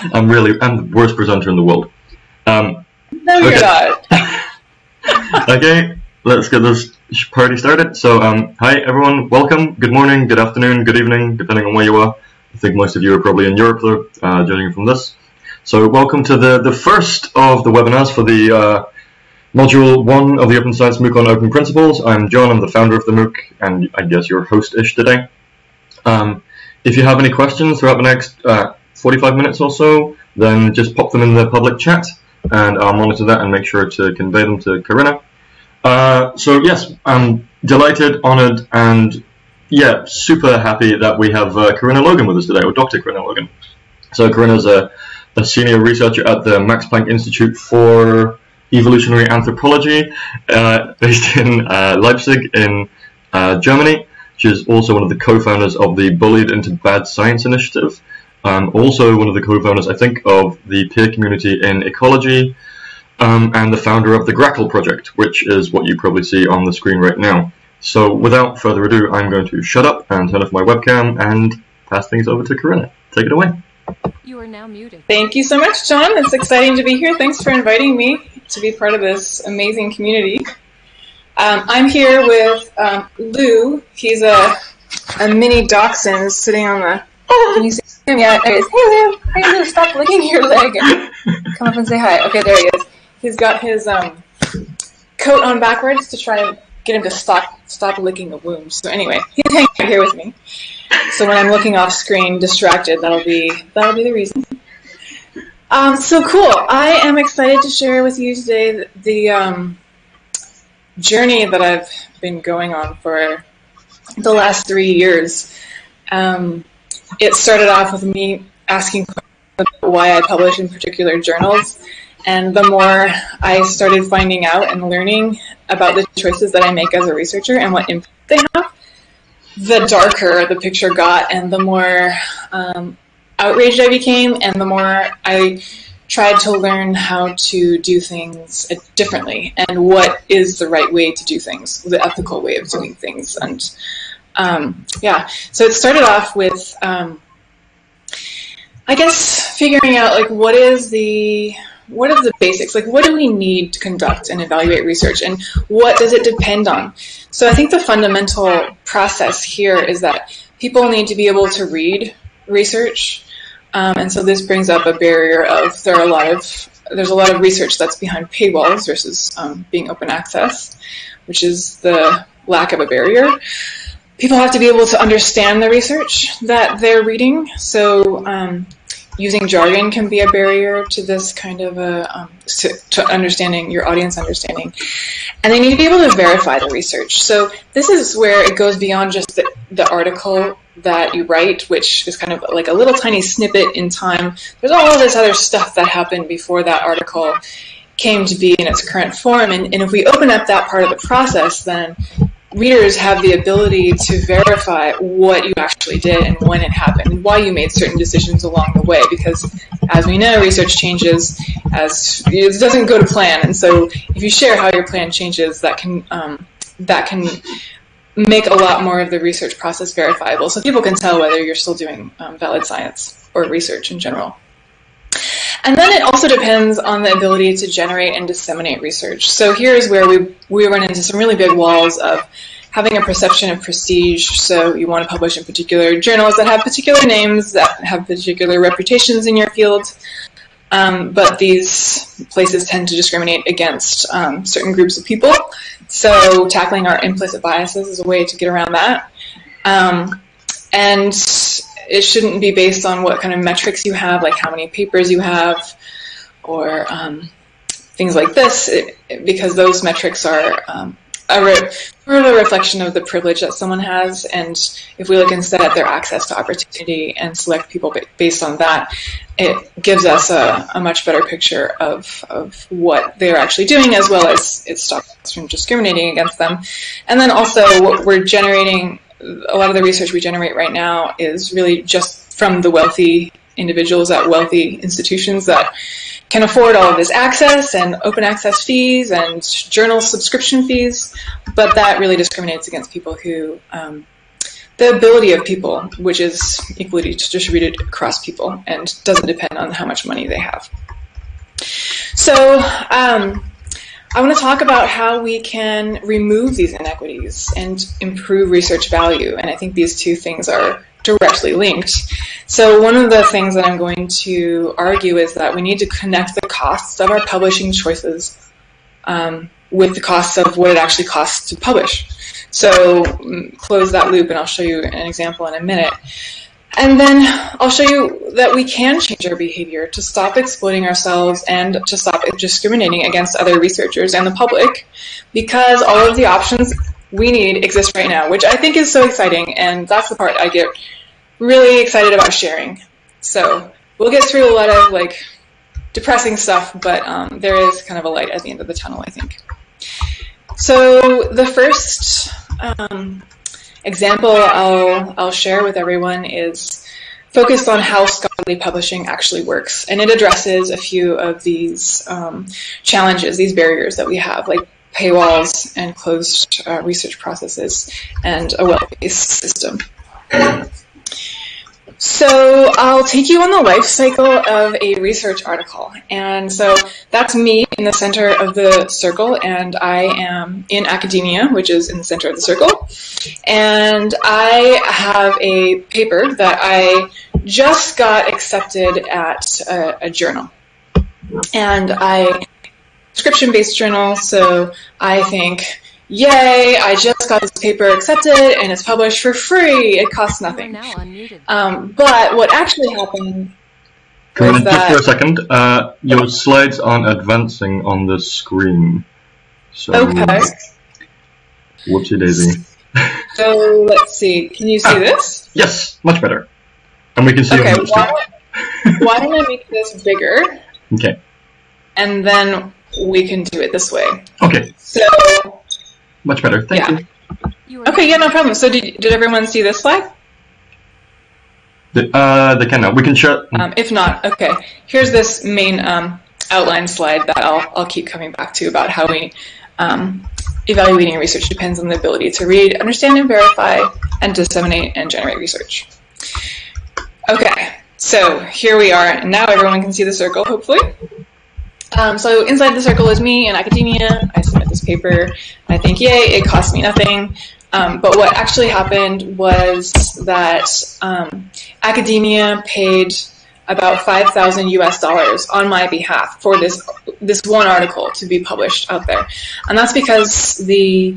I'm really I'm the worst presenter in the world. Um, no, you're okay. not. okay, let's get this party started. So, um, hi everyone, welcome. Good morning, good afternoon, good evening, depending on where you are. I think most of you are probably in Europe, though, uh, judging from this. So, welcome to the the first of the webinars for the uh, module one of the Open Science MOOC on Open Principles. I'm Jon. I'm the founder of the MOOC, and I guess your host-ish today. Um, if you have any questions throughout the next uh, 45 minutes or so, then just pop them in the public chat, and I'll monitor that and make sure to convey them to Corina. Uh, so yes, I'm delighted, honoured, and yeah, super happy that we have uh, Corina Logan with us today, or Dr. Corina Logan. So Corina's a, a senior researcher at the Max Planck Institute for Evolutionary Anthropology, uh, based in uh, Leipzig in uh, Germany. She is also one of the co-founders of the Bullied into Bad Science initiative. Um, also one of the co-founders, I think, of the peer community in ecology, um, and the founder of the Grackle project, which is what you probably see on the screen right now. So without further ado, I'm going to shut up and turn off my webcam and pass things over to Corina. Take it away. You are now muted. Thank you so much, Jon. It's exciting to be here. Thanks for inviting me to be part of this amazing community. Um, I'm here with um, Lou. He's a, a mini dachshund sitting on the. Can you see him? Yeah, there he is. Hey, Lou. Hey, Lou, stop licking your leg and come up and say hi. Okay, there he is. He's got his um, coat on backwards to try and get him to stop stop licking the wound. So anyway, he's hanging out here with me. So when I'm looking off screen, distracted, that'll be that'll be the reason. Um, so cool. I am excited to share with you today the, the um, journey that I've been going on for the last three years. Um, it started off with me asking why I publish in particular journals. And the more I started finding out and learning about the choices that I make as a researcher and what impact they have, the darker the picture got, and the more um, outraged I became, and the more I tried to learn how to do things differently and what is the right way to do things, the ethical way of doing things. And um, yeah, so it started off with, um, I guess, figuring out like what is the what are the basics? Like, what do we need to conduct and evaluate research, and what does it depend on? So, I think the fundamental process here is that people need to be able to read research um, and so this brings up a barrier of there are a lot of there's a lot of research that's behind paywalls versus um, being open access, which is the lack of a barrier. People have to be able to understand the research that they're reading. So um, using jargon can be a barrier to this kind of a um, to, to, understanding your audience understanding, and they need to be able to verify the research. So this is where it goes beyond just the, the article that you write, which is kind of like a little tiny snippet in time. There's all this other stuff that happened before that article came to be in its current form. And, and if we open up that part of the process, then readers have the ability to verify what you actually did and when it happened why you made certain decisions along the way because as we know research changes as it doesn't go to plan and so if you share how your plan changes that can um, that can make a lot more of the research process verifiable so people can tell whether you're still doing um, valid science or research in general. And then it also depends on the ability to generate and disseminate research. So here's where we, we run into some really big walls of having a perception of prestige. So you want to publish in particular journals that have particular names, that have particular reputations in your field. Um, but these places tend to discriminate against um, certain groups of people. So tackling our implicit biases is a way to get around that. Um, and it shouldn't be based on what kind of metrics you have, like how many papers you have, or um, things like this, it, because those metrics are um, a, re- a reflection of the privilege that someone has. And if we look instead at their access to opportunity and select people based on that, it gives us a, a much better picture of, of what they're actually doing, as well as it stops us from discriminating against them. And then also, what we're generating, a lot of the research we generate right now is really just from the wealthy individuals at wealthy institutions that can afford all of this access and open access fees and journal subscription fees, but that really discriminates against people who um, the ability of people, which is equally distributed across people and doesn't depend on how much money they have. So, um, I want to talk about how we can remove these inequities and improve research value. And I think these two things are directly linked. So, one of the things that I'm going to argue is that we need to connect the costs of our publishing choices um, with the costs of what it actually costs to publish. So, mm, close that loop, and I'll show you an example in a minute. And then I'll show you that we can change our behavior to stop exploiting ourselves and to stop discriminating against other researchers and the public because all of the options we need exist right now, which I think is so exciting. And that's the part I get really excited about sharing. So we'll get through a lot of like depressing stuff, but um, there is kind of a light at the end of the tunnel, I think. So the first um, example I'll, I'll share with everyone is focused on how scholarly publishing actually works. And it addresses a few of these um, challenges, these barriers that we have, like paywalls and closed uh, research processes and a well-based system. So I'll take you on the life cycle of a research article. And so that's me in the center of the circle, and I am in academia, which is in the center of the circle. And I have a paper that I just got accepted at a, a journal. And I subscription based journal, so I think yay, I just got this paper accepted and it's published for free. It costs nothing. Um, but what actually happened Come on, just for a second. Uh, your slides aren't advancing on the screen. So, okay. Whoopsie daisy. so let's see. Can you see ah, this? Yes, much better. And we can see okay, why, why don't I make this bigger? Okay. And then we can do it this way. Okay. So much better. Thank yeah. you. Okay, yeah, no problem. So did, did everyone see this slide? The, uh, they can now. We can share. Um, if not, okay. Here's this main um, outline slide that I'll, I'll keep coming back to about how we um, evaluating research depends on the ability to read, understand, and verify, and disseminate and generate research. Okay, so here we are. And now everyone can see the circle, hopefully. Um, so inside the circle is me and academia. I submit this paper. I think, yay, it cost me nothing. Um, but what actually happened was that um, academia paid about 5,000 US dollars on my behalf for this this one article to be published out there. And that's because the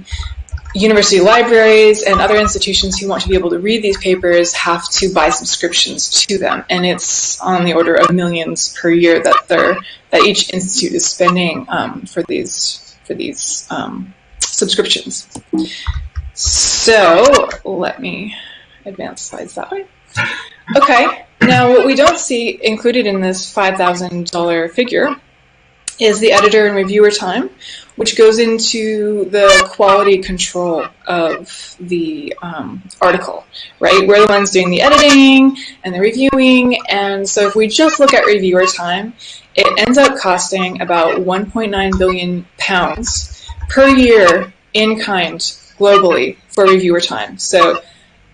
university libraries and other institutions who want to be able to read these papers have to buy subscriptions to them, and it's on the order of millions per year that they're that each institute is spending um, for these for these um, subscriptions. So let me advance slides that way. Okay, now what we don't see included in this five thousand dollar figure is the editor and reviewer time, which goes into the quality control of the um, article, right? We're the ones doing the editing and the reviewing, and so if we just look at reviewer time, it ends up costing about 1.9 billion pounds per year in kind globally for reviewer time. So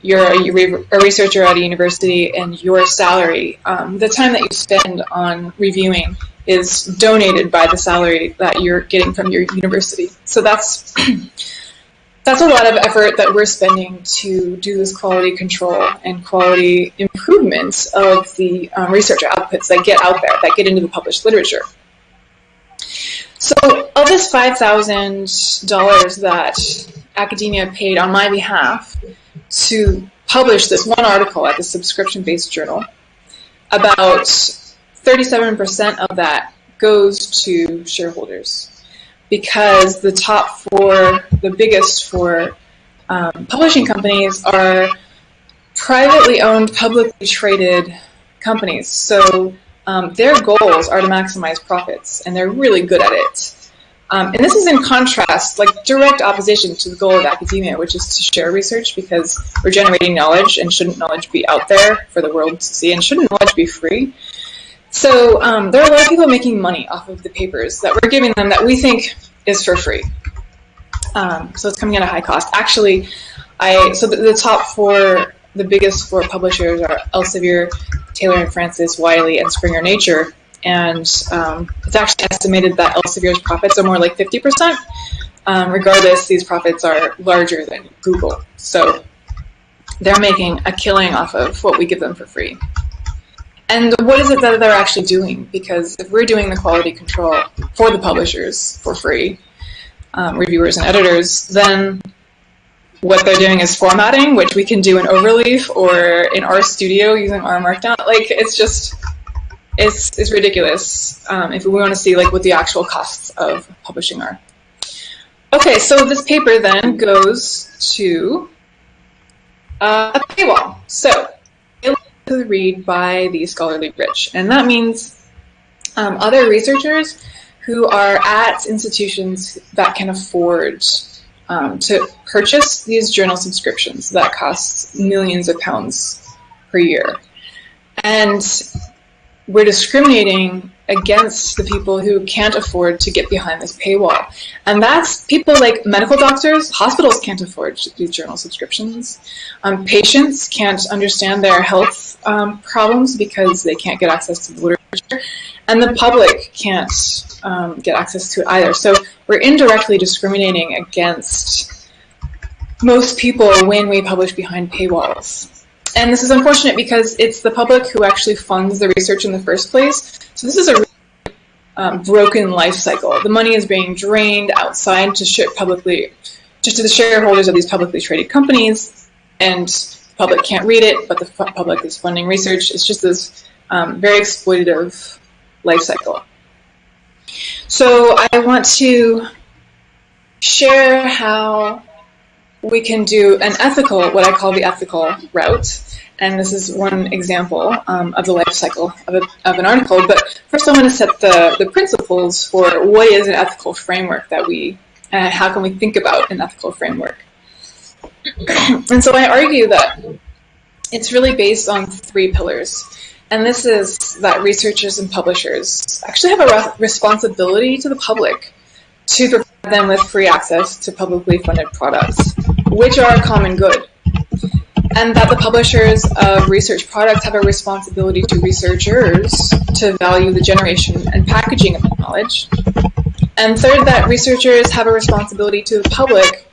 you're a, a researcher at a university and your salary, um, the time that you spend on reviewing is donated by the salary that you're getting from your university. So that's that's a lot of effort that we're spending to do this quality control and quality improvements of the um, research outputs that get out there, that get into the published literature. So of this $5,000 that academia paid on my behalf to publish this one article at the subscription-based journal, about 37% of that goes to shareholders because the top four, the biggest four um, publishing companies are privately owned, publicly traded companies. So um, their goals are to maximize profits, and they're really good at it. Um, and this is in contrast, like direct opposition to the goal of academia, which is to share research because we're generating knowledge, and shouldn't knowledge be out there for the world to see, and shouldn't knowledge be free? So um, there are a lot of people making money off of the papers that we're giving them that we think is for free. Um, so it's coming at a high cost. Actually, I so the, the top four, the biggest four publishers are Elsevier, Taylor and Francis, Wiley, and Springer Nature. And um, it's actually estimated that Elsevier's profits are more like 50%. Um, regardless, these profits are larger than Google. So they're making a killing off of what we give them for free. And what is it that they're actually doing? Because if we're doing the quality control for the publishers for free, um, reviewers and editors, then what they're doing is formatting, which we can do in Overleaf or in RStudio using R Markdown. Like it's just it's it's ridiculous um, if we want to see like what the actual costs of publishing are. Okay, so this paper then goes to uh, a paywall. So to read by the scholarly rich, and that means um, other researchers who are at institutions that can afford um, to purchase these journal subscriptions that cost millions of pounds per year. And we're discriminating against the people who can't afford to get behind this paywall. And that's people like medical doctors, hospitals can't afford these journal subscriptions. Um, patients can't understand their health um, problems because they can't get access to the literature. And the public can't um, get access to it either. So we're indirectly discriminating against most people when we publish behind paywalls. And this is unfortunate because it's the public who actually funds the research in the first place. So this is a um, broken life cycle. The money is being drained outside to ship publicly, just to the shareholders of these publicly traded companies, and public can't read it, but the public is funding research. It's just this um, very exploitative life cycle. So I want to share how we can do an ethical, what I call the ethical route. And this is one example um, of the life cycle of, a, of, an article. But first, I want to set the, the principles for what is an ethical framework that we, and uh, how can we think about an ethical framework. and so I argue that it's really based on three pillars. And this is that researchers and publishers actually have a re- responsibility to the public to provide them with free access to publicly funded products, which are a common good. And that the publishers of research products have a responsibility to researchers to value the generation and packaging of knowledge. And third, that researchers have a responsibility to the public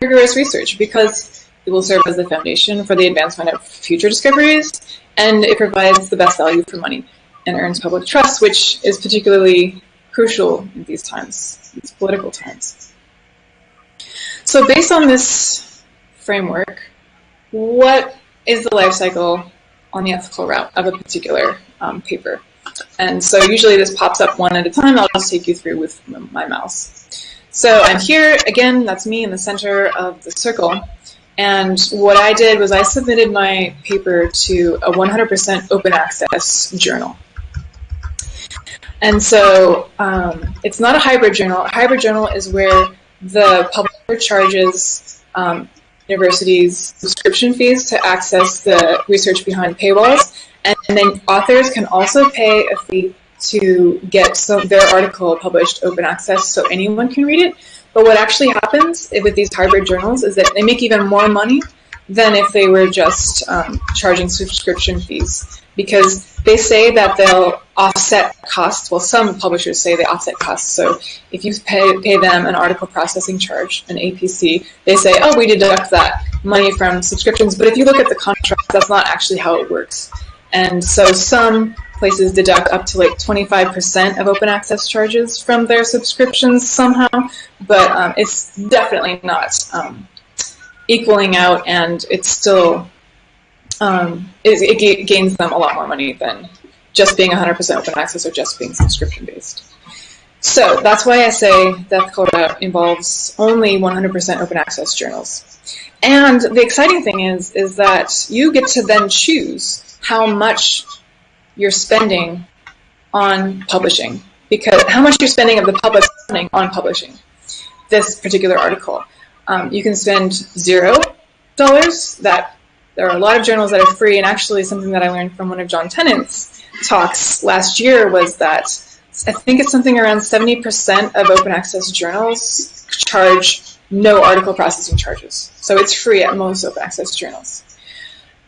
rigorous research because it will serve as the foundation for the advancement of future discoveries and it provides the best value for money and earns public trust, which is particularly crucial in these times, these political times. So, based on this framework, what is the life cycle on the ethical route of a particular um, paper? And so, usually this pops up one at a time. I'll just take you through with my mouse. So, I'm here again, that's me in the center of the circle. And what I did was I submitted my paper to a 100% open access journal. And so um, it's not a hybrid journal. A hybrid journal is where the publisher charges um, universities subscription fees to access the research behind paywalls, and then authors can also pay a fee to get some, their article published open access so anyone can read it. But what actually happens with these hybrid journals is that they make even more money than if they were just um, charging subscription fees because they say that they'll offset costs. Well, some publishers say they offset costs. So if you pay, pay them an article processing charge, an APC, they say, oh, we deduct that money from subscriptions. But if you look at the contract, that's not actually how it works. And so some places deduct up to like 25% of open access charges from their subscriptions somehow, but um, it's definitely not um, equaling out, and it's still um, it, it, gains them a lot more money than just being 100% open access or just being subscription based. So that's why I say Death Quota involves only 100% open access journals. And the exciting thing is, is that you get to then choose how much you're spending on publishing because how much you're spending of the public spending on publishing this particular article. Um, you can spend zero dollars. That there are a lot of journals that are free, and actually something that I learned from one of Jon Tennant's talks last year was that I think it's something around 70% of open access journals charge no article processing charges. So it's free at most open access journals.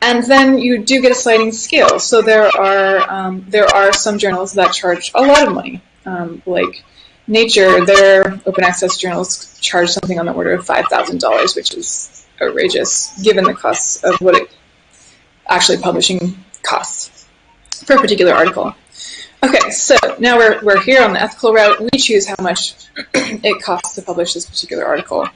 And then you do get a sliding scale. So there are um, there are some journals that charge a lot of money, um, like Nature. Their open access journals charge something on the order of five thousand dollars, which is outrageous given the costs of what it actually publishing costs for a particular article. Okay, so now we're, we're here on the ethical route. We choose how much it costs to publish this particular article.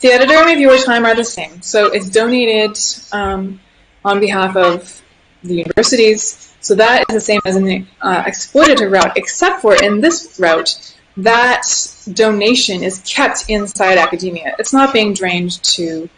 The editor and reviewer time are the same. So it's donated um, on behalf of the universities. So that is the same as in the uh, exploitative route, except for in this route, that donation is kept inside academia. It's not being drained to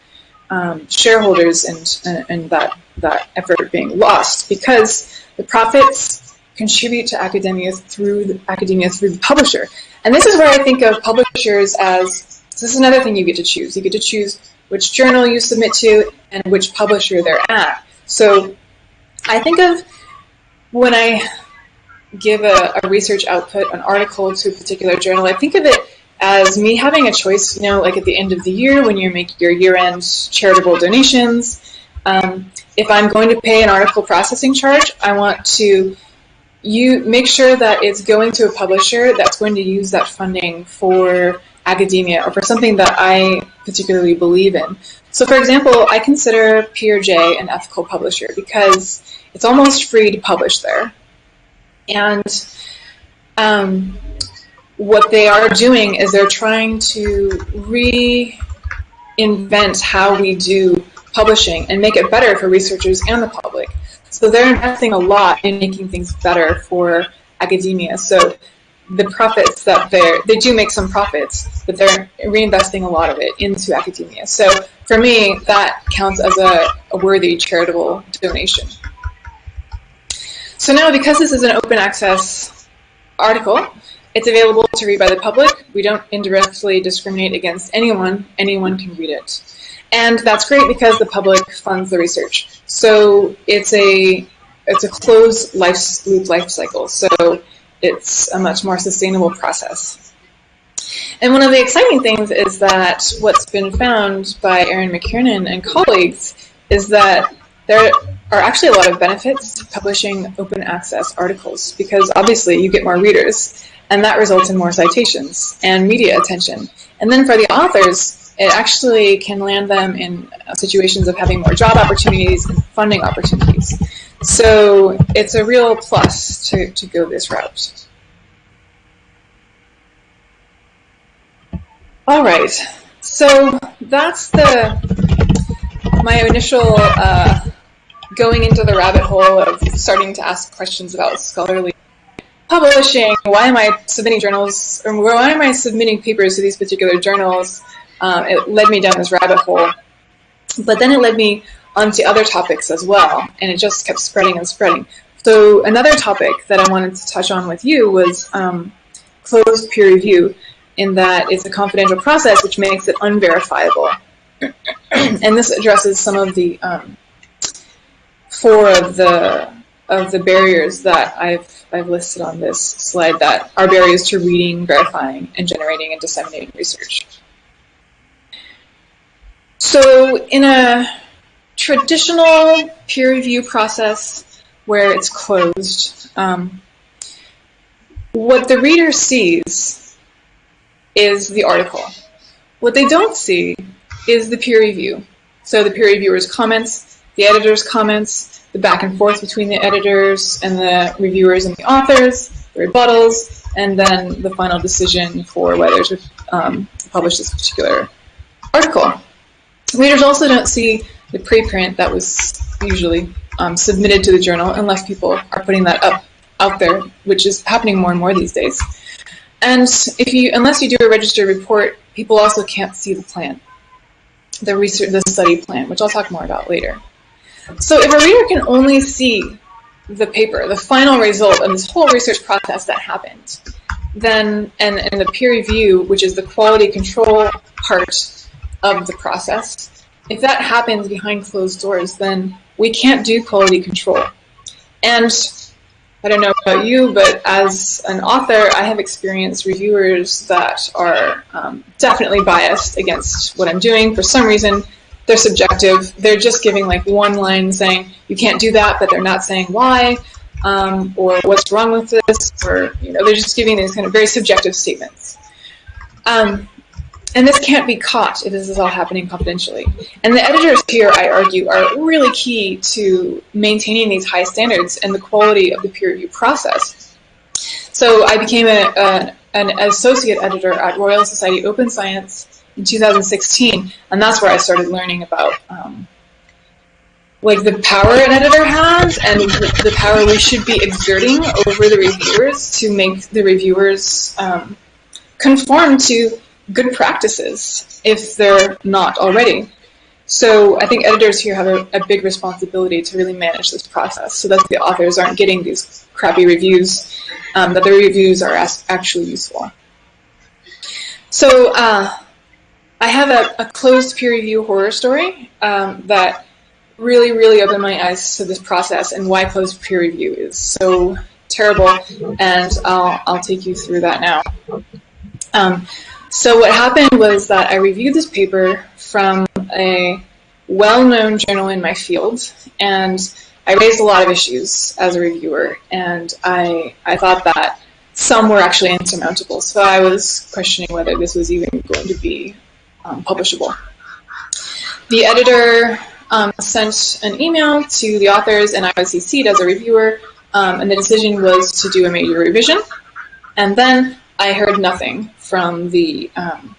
um, shareholders and, and, and that, that effort being lost because the profits contribute to academia through the, academia through the publisher. And this is where I think of publishers as so this is another thing you get to choose. You get to choose which journal you submit to and which publisher they're at. So I think of when I give a, a research output, an article to a particular journal, I think of it as me having a choice, you know, like at the end of the year when you're making your year-end charitable donations. Um, if I'm going to pay an article processing charge, I want to you make sure that it's going to a publisher that's going to use that funding for academia or for something that I particularly believe in. So, for example, I consider PeerJ an ethical publisher because it's almost free to publish there. And um, what they are doing is they're trying to reinvent how we do publishing and make it better for researchers and the public. So they're investing a lot in making things better for academia. So the profits that they're they do make some profits, but they're reinvesting a lot of it into academia. So for me, that counts as a, a worthy charitable donation. So now, because this is an open access article, it's available to read by the public. We don't indirectly discriminate against anyone. Anyone can read it. And that's great because the public funds the research. So it's a it's a closed life loop life cycle. So it's a much more sustainable process. And one of the exciting things is that what's been found by Erin McKiernan and colleagues is that there are actually a lot of benefits to publishing open access articles because obviously you get more readers and that results in more citations and media attention. And then for the authors, it actually can land them in situations of having more job opportunities and funding opportunities. So it's a real plus to, to go this route. All right, so that's the my initial uh, going into the rabbit hole of starting to ask questions about scholarly publishing. Why am I submitting journals, or why am I submitting papers to these particular journals? um, it led me down this rabbit hole. But then it led me onto other topics as well, and it just kept spreading and spreading. So another topic that I wanted to touch on with you was um, closed peer review, in that it's a confidential process which makes it unverifiable. and this addresses some of the um, four of the of the barriers that I've I've listed on this slide that are barriers to reading, verifying, and generating and disseminating research. So in a traditional peer review process where it's closed, um, what the reader sees is the article. What they don't see is the peer review. So the peer reviewer's comments, the editor's comments, the back and forth between the editors and the reviewers and the authors, the rebuttals, and then the final decision for whether to um, publish this particular article. Readers also don't see the preprint that was usually um, submitted to the journal unless people are putting that up out there, which is happening more and more these days. And if you, unless you do a registered report, people also can't see the plan, the research, the study plan, which I'll talk more about later. So if a reader can only see the paper, the final result of this whole research process that happened, then and, and the peer review, which is the quality control part of the process. If that happens behind closed doors, then we can't do quality control. And I don't know about you, but as an author, I have experienced reviewers that are um, definitely biased against what I'm doing. For some reason, they're subjective. They're just giving like one line saying, you can't do that, but they're not saying why, um, or what's wrong with this, or, you know, they're just giving these kind of very subjective statements. Um, and this can't be caught if this is all happening confidentially. And the editors here, I argue, are really key to maintaining these high standards and the quality of the peer review process. So I became a, a, an associate editor at Royal Society Open Science in 2016, and that's where I started learning about um, like the power an editor has and the, power we should be exerting over the reviewers to make the reviewers um, conform to good practices if they're not already. So I think editors here have a, a, big responsibility to really manage this process so that the authors aren't getting these crappy reviews, um, that the reviews are as, actually useful. So uh, I have a, a, closed peer review horror story um, that really, really opened my eyes to this process and why closed peer review is so terrible, and I'll, I'll take you through that now. Um, so what happened was that I reviewed this paper from a well-known journal in my field, and I raised a lot of issues as a reviewer, and I I thought that some were actually insurmountable. So I was questioning whether this was even going to be um, publishable. The editor um, sent an email to the authors, and I was CC'd as a reviewer, um, and the decision was to do a major revision. And then I heard nothing from the um,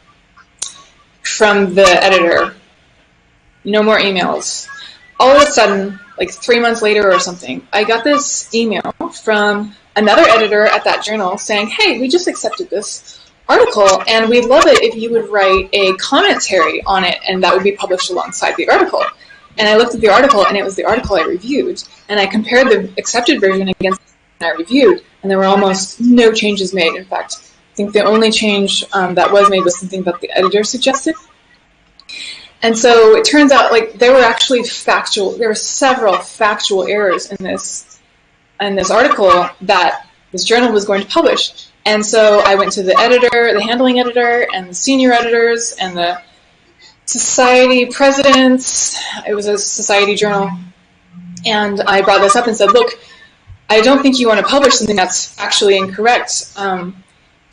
from the editor. No more emails. All of a sudden, like three months later or something, I got this email from another editor at that journal saying, "Hey, we just accepted this article, and we'd love it if you would write a commentary on it, and that would be published alongside the article." And I looked at the article, and it was the article I reviewed, and I compared the accepted version against the one I reviewed, and there were almost no changes made. In fact, think the only change um, that was made was something that the editor suggested. And so it turns out like there were actually factual, there were several factual errors in this in this article that this journal was going to publish. And so I went to the editor, the handling editor, and the senior editors, and the society presidents. It was a society journal. And I brought this up and said, look, I don't think you want to publish something that's actually incorrect. Um,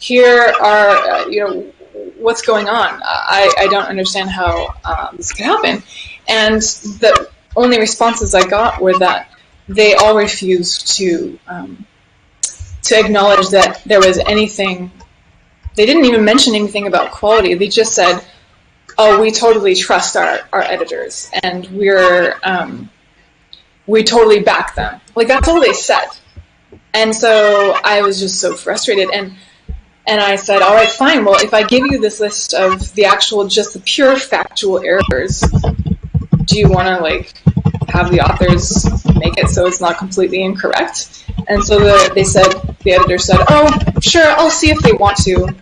here are, uh, you know, what's going on? I, I don't understand how um, this could happen. And the only responses I got were that they all refused to um, to acknowledge that there was anything. They didn't even mention anything about quality. They just said, "Oh, we totally trust our, our editors, and we're um, we totally back them." Like that's all they said. And so I was just so frustrated. And and I said, all right, fine. Well, if I give you this list of the actual, just the pure factual errors, do you want to like have the authors make it so it's not completely incorrect? And so the, they said, the editor said, oh, sure, I'll see if they want to.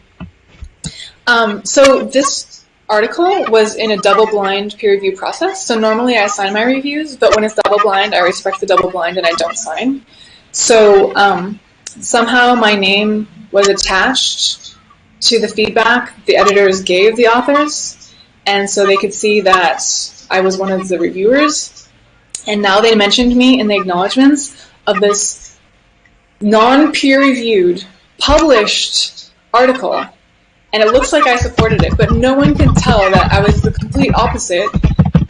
Um, so this article was in a double-blind peer review process. So normally I sign my reviews, but when it's double-blind, I respect the double-blind and I don't sign. So um, somehow my name was attached to the feedback the editors gave the authors, and so they could see that I was one of the reviewers. And now they mentioned me in the acknowledgments of this non peer reviewed, published article. And it looks like I supported it, but no one can tell that I was the complete opposite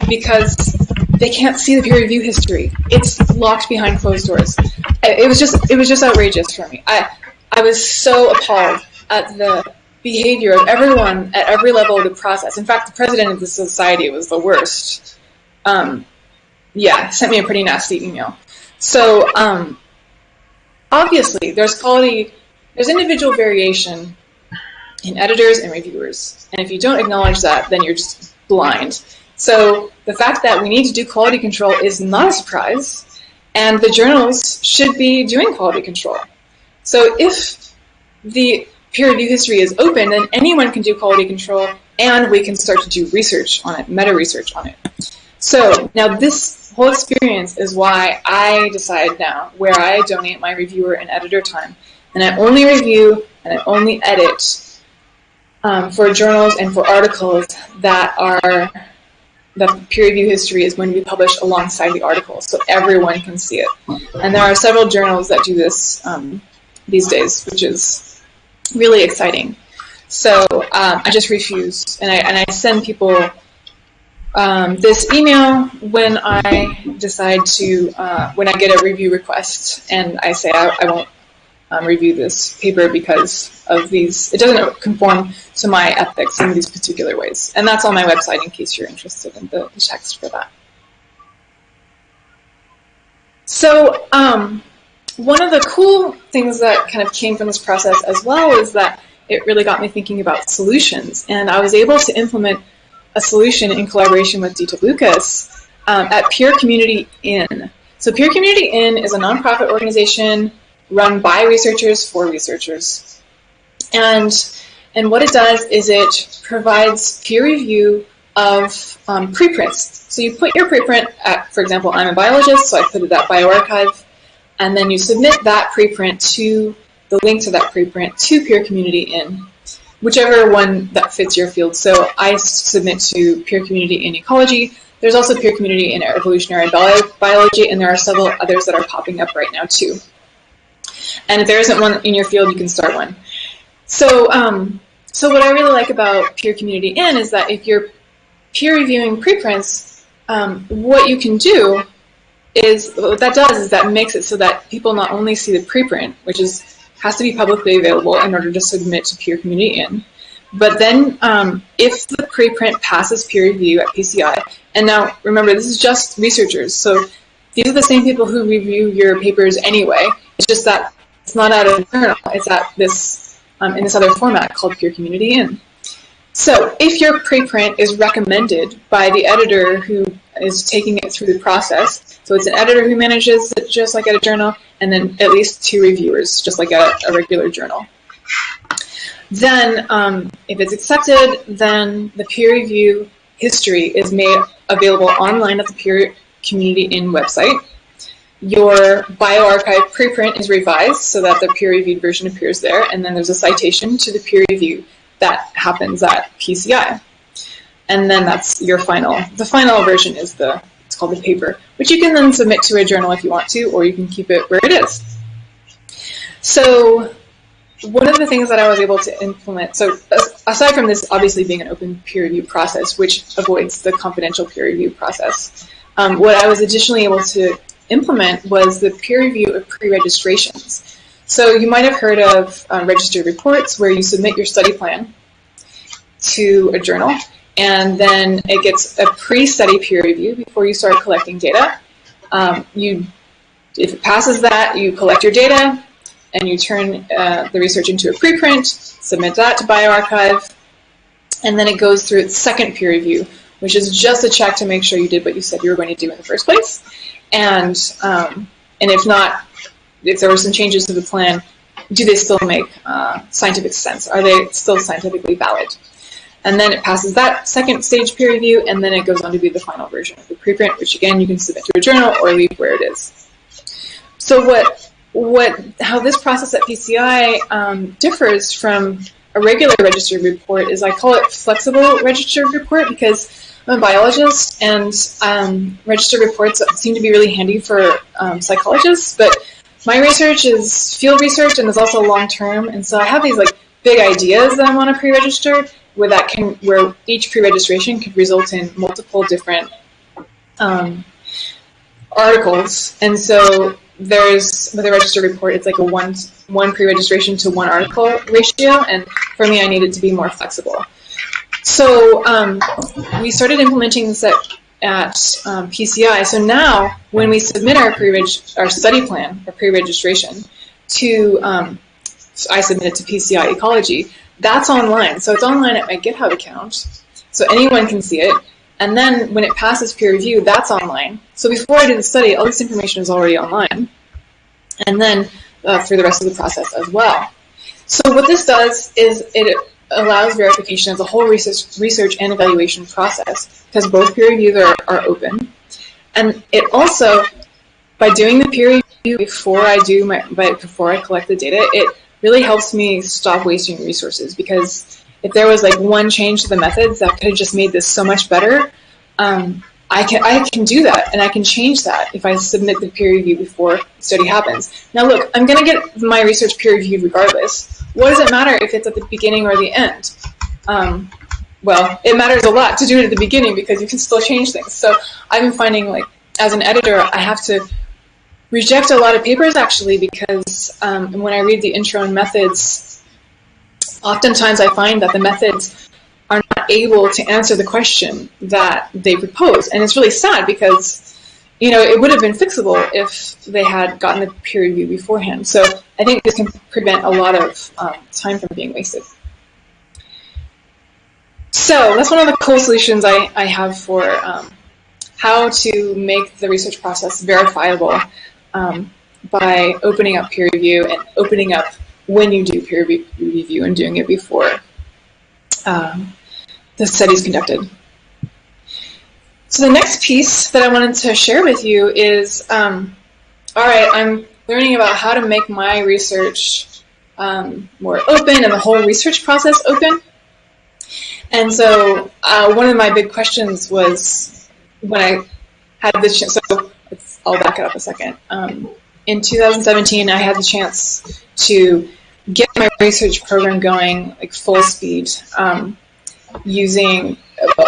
because they can't see the peer review history. It's locked behind closed doors. It was just it was just outrageous for me. I I was so appalled at the behavior of everyone at every level of the process. In fact, the president of the society was the worst. Um, yeah, sent me a pretty nasty email. So um, obviously, there's quality, there's individual variation in editors and reviewers, and if you don't acknowledge that, then you're just blind. So the fact that we need to do quality control is not a surprise, and the journals should be doing quality control. So if the peer review history is open, then anyone can do quality control, and we can start to do research on it, meta research on it. So now this whole experience is why I decide now where I donate my reviewer and editor time. And I only review and I only edit um, for journals and for articles that are the peer review history is going to be published alongside the article, so everyone can see it. And there are several journals that do this um, these days, which is really exciting. So um, I just refuse, and I and I send people um, this email when I decide to uh, when I get a review request, and I say I, I won't um, review this paper because of these. It doesn't conform to my ethics in these particular ways. And that's on my website in case you're interested in the, the text for that. So, um, one of the cool things that kind of came from this process as well is that it really got me thinking about solutions. And I was able to implement a solution in collaboration with Dieter Lukas um, at Peer Community In. So, Peer Community In is a nonprofit organization run by researchers for researchers. And, and what it does is it provides peer review of um, preprints. So you put your preprint at, for example, I'm a biologist, so I put it at bioRxiv, and then you submit that preprint to the link to that preprint to peer community in whichever one that fits your field. So I submit to peer community in ecology. There's also peer community in evolutionary biology, and there are several others that are popping up right now too. And if there isn't one in your field, you can start one. So, um, so what I really like about peer community in is that if you're peer reviewing preprints, um, what you can do is what that does is that makes it so that people not only see the preprint, which is has to be publicly available in order to submit to peer community in, but then um, if the preprint passes peer review at PCI, and now remember this is just researchers, so these are the same people who review your papers anyway. It's just that it's not at a journal. It's at this um, in this other format called Peer Community In. So if your preprint is recommended by the editor who is taking it through the process, so it's an editor who manages it just like at a journal, and then at least two reviewers, just like a, a regular journal. Then, um, if it's accepted, then the peer review history is made available online at the peer community in website. Your bioRxiv preprint is revised so that the peer-reviewed version appears there, and then there's a citation to the peer review that happens at PCI. And then that's your final. The final version is the it's called the paper, which you can then submit to a journal if you want to, or you can keep it where it is. So one of the things that I was able to implement, so aside from this obviously being an open peer review process, which avoids the confidential peer review process, um, what I was additionally able to implement was the peer review of pre-registrations. So you might have heard of um, registered reports where you submit your study plan to a journal and then it gets a pre-study peer review before you start collecting data. Um, you, if it passes that, you collect your data and you turn uh, the research into a preprint, submit that to bioRxiv, and then it goes through its second peer review, which is just a check to make sure you did what you said you were going to do in the first place. And um, and if not, if there were some changes to the plan, do they still make uh, scientific sense? Are they still scientifically valid? And then it passes that second stage peer review, and then it goes on to be the final version of the preprint, which again you can submit to a journal or leave where it is. So what what how this process at PCI um, differs from a regular registered report is I call it flexible registered report because I'm a biologist, and um, registered reports seem to be really handy for um, psychologists. But my research is field research and is also long term, and so I have these like big ideas that I want to pre-register, where that can where each pre-registration could result in multiple different um, articles, and so there's with a registered report, it's like a one one pre-registration to one article ratio, and for me, I need it to be more flexible. So um, we started implementing this at, at um, PCI. So now, when we submit our pre our study plan, our pre-registration, to um, I submit it to PCI Ecology. That's online. So it's online at my GitHub account, so anyone can see it. And then when it passes peer review, that's online. So before I do the study, all this information is already online. And then uh, through the rest of the process as well. So what this does is it allows verification of the whole research, research and evaluation process because both peer reviews are, are open. And it also, by doing the peer review before I do my, before I collect the data, it really helps me stop wasting resources because if there was like one change to the methods that could have just made this so much better, um, I can I can do that and I can change that if I submit the peer review before study happens. Now look, I'm going to get my research peer reviewed regardless. What does it matter if it's at the beginning or the end? Um, well, it matters a lot to do it at the beginning because you can still change things. So I've been finding like as an editor, I have to reject a lot of papers actually because um, when I read the intro and methods, oftentimes I find that the methods are not able to answer the question that they propose. And it's really sad because, you know, it would have been fixable if they had gotten the peer review beforehand. So I think this can prevent a lot of um, time from being wasted. So that's one of the cool solutions I, I have for um, how to make the research process verifiable um, by opening up peer review and opening up when you do peer review and doing it before um, the study is conducted. So the next piece that I wanted to share with you is, um, all right, I'm learning about how to make my research um, more open and the whole research process open. And so uh, one of my big questions was when I had the chance, so I'll back it up a second. Um, in 2017, I had the chance to get my research program going like full speed. Um, using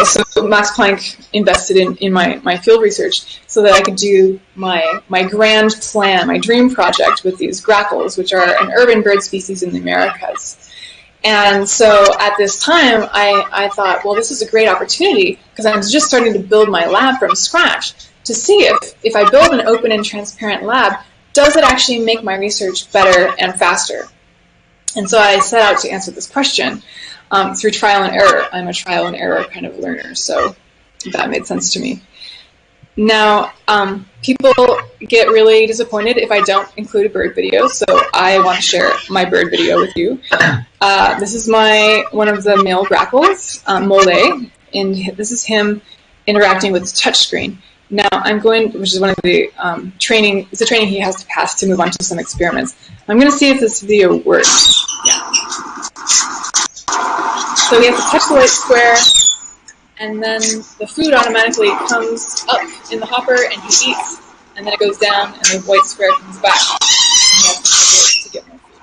so Max Planck invested in, in my, my field research so that I could do my my grand plan, my dream project with these grackles, which are an urban bird species in the Americas. And so at this time, I, I thought, well, this is a great opportunity because I'm just starting to build my lab from scratch to see if, if I build an open and transparent lab, does it actually make my research better and faster? And so I set out to answer this question um, through trial and error. I'm a trial and error kind of learner, so that made sense to me. Now, um, people get really disappointed if I don't include a bird video, so I want to share my bird video with you. Uh, this is my one of the male grackles, um, Mole, and this is him interacting with the touchscreen. Now, I'm going, which is one of the um, training, it's a training he has to pass to move on to some experiments. I'm going to see if this video works. Yeah. So we have to touch the white square, and then the food automatically comes up in the hopper, and he eats, and then it goes down, and the white square comes back. And to, it to get more food.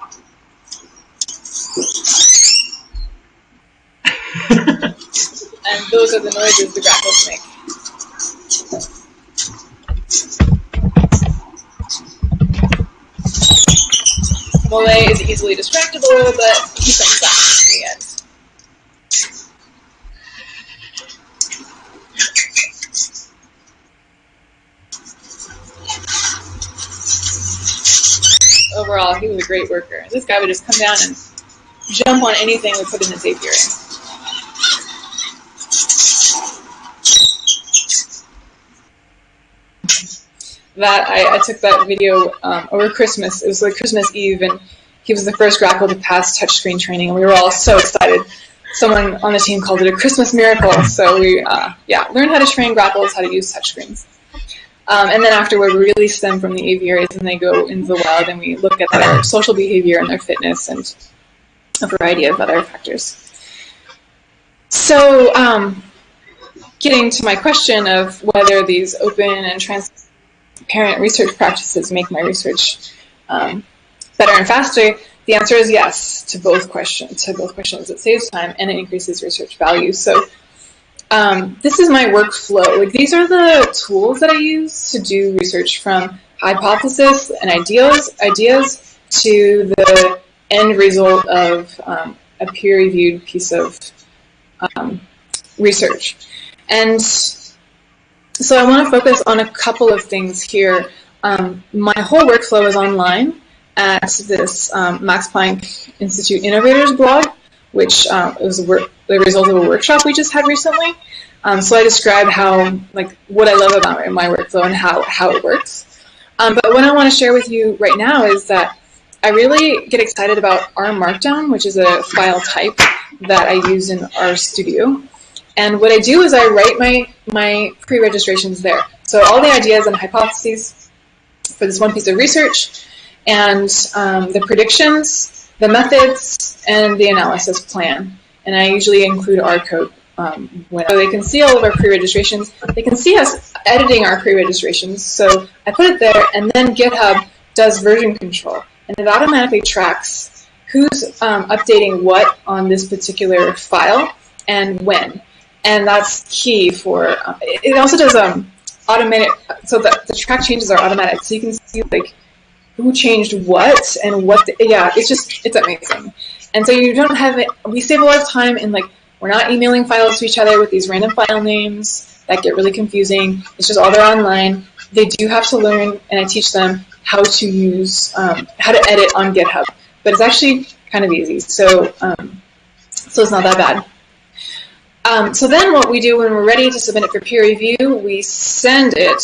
and those are the noises the grackles make. Mole is easily distractible, but he comes back in the end. Overall, he was a great worker. This guy would just come down and jump on anything we put in his aviary. That I, I took that video um, over Christmas. It was like Christmas Eve, and he was the first grackle to pass touchscreen training, and we were all so excited. Someone on the team called it a Christmas miracle. So we, uh, yeah, learned how to train grackles, how to use touchscreens. Um, and then afterward, we release them from the aviaries, and they go into the wild, and we look at their social behavior and their fitness and a variety of other factors. So, um, getting to my question of whether these open and trans parent research practices make my research um, better and faster? The answer is yes to both questions. To both questions, it saves time and it increases research value. So um, this is my workflow. Like these are the tools that I use to do research from hypothesis and ideas, ideas to the end result of um, a peer-reviewed piece of um, research. And so I want to focus on a couple of things here. Um, my whole workflow is online at this um, Max Planck Institute Innovators blog, which uh, was work, the result of a workshop we just had recently. Um, so I describe how, like, what I love about my workflow and how, how it works. Um, but what I want to share with you right now is that I really get excited about R Markdown, which is a file type that I use in RStudio. And what I do is I write my my pre-registrations there. So all the ideas and hypotheses for this one piece of research, and um, the predictions, the methods, and the analysis plan. And I usually include R code um, when so they can see all of our pre-registrations. They can see us editing our pre-registrations. So I put it there, and then GitHub does version control, and it automatically tracks who's um, updating what on this particular file and when. And that's key for. Uh, it also does um, automatic, so that the track changes are automatic, so you can see like who changed what and what. The, yeah, it's just it's amazing. And so you don't have it. We save a lot of time in like we're not emailing files to each other with these random file names that get really confusing. It's just all there online. They do have to learn, and I teach them how to use, um, how to edit on GitHub. But it's actually kind of easy, so um, so it's not that bad. Um, so then what we do when we're ready to submit it for peer review, we send it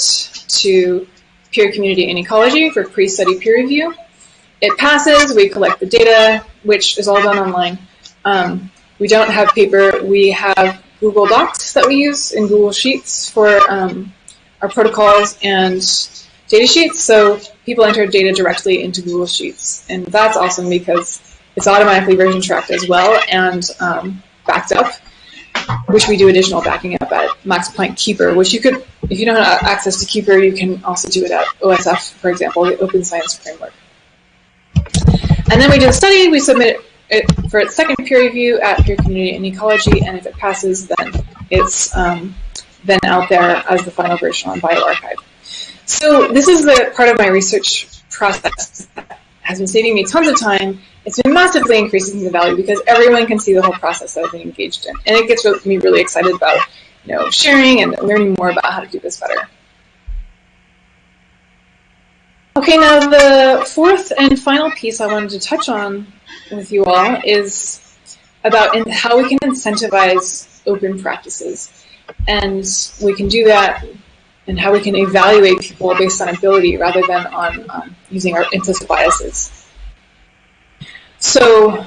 to peer community in ecology for pre-study peer review. It passes, we collect the data, which is all done online. Um, we don't have paper. We have Google Docs that we use in Google Sheets for um, our protocols and data sheets. So people enter data directly into Google Sheets, and that's awesome because it's automatically version tracked as well and um, backed up, which we do additional backing up at Max Planck Keeper, which you could, if you don't have access to Keeper, you can also do it at OSF, for example, the Open Science Framework. And then we do the study, we submit it for its second peer review at Peer Community in Ecology, and if it passes, then it's um, then out there as the final version on bioRxiv. So this is the part of my research process that has been saving me tons of time. It's been massively increasing the value because everyone can see the whole process that I've been engaged in, and it gets me really excited about you know sharing and learning more about how to do this better. Okay, now the fourth and final piece I wanted to touch on with you all is about in, how we can incentivize open practices. And we can do that and how we can evaluate people based on ability rather than on um, using our implicit biases. So,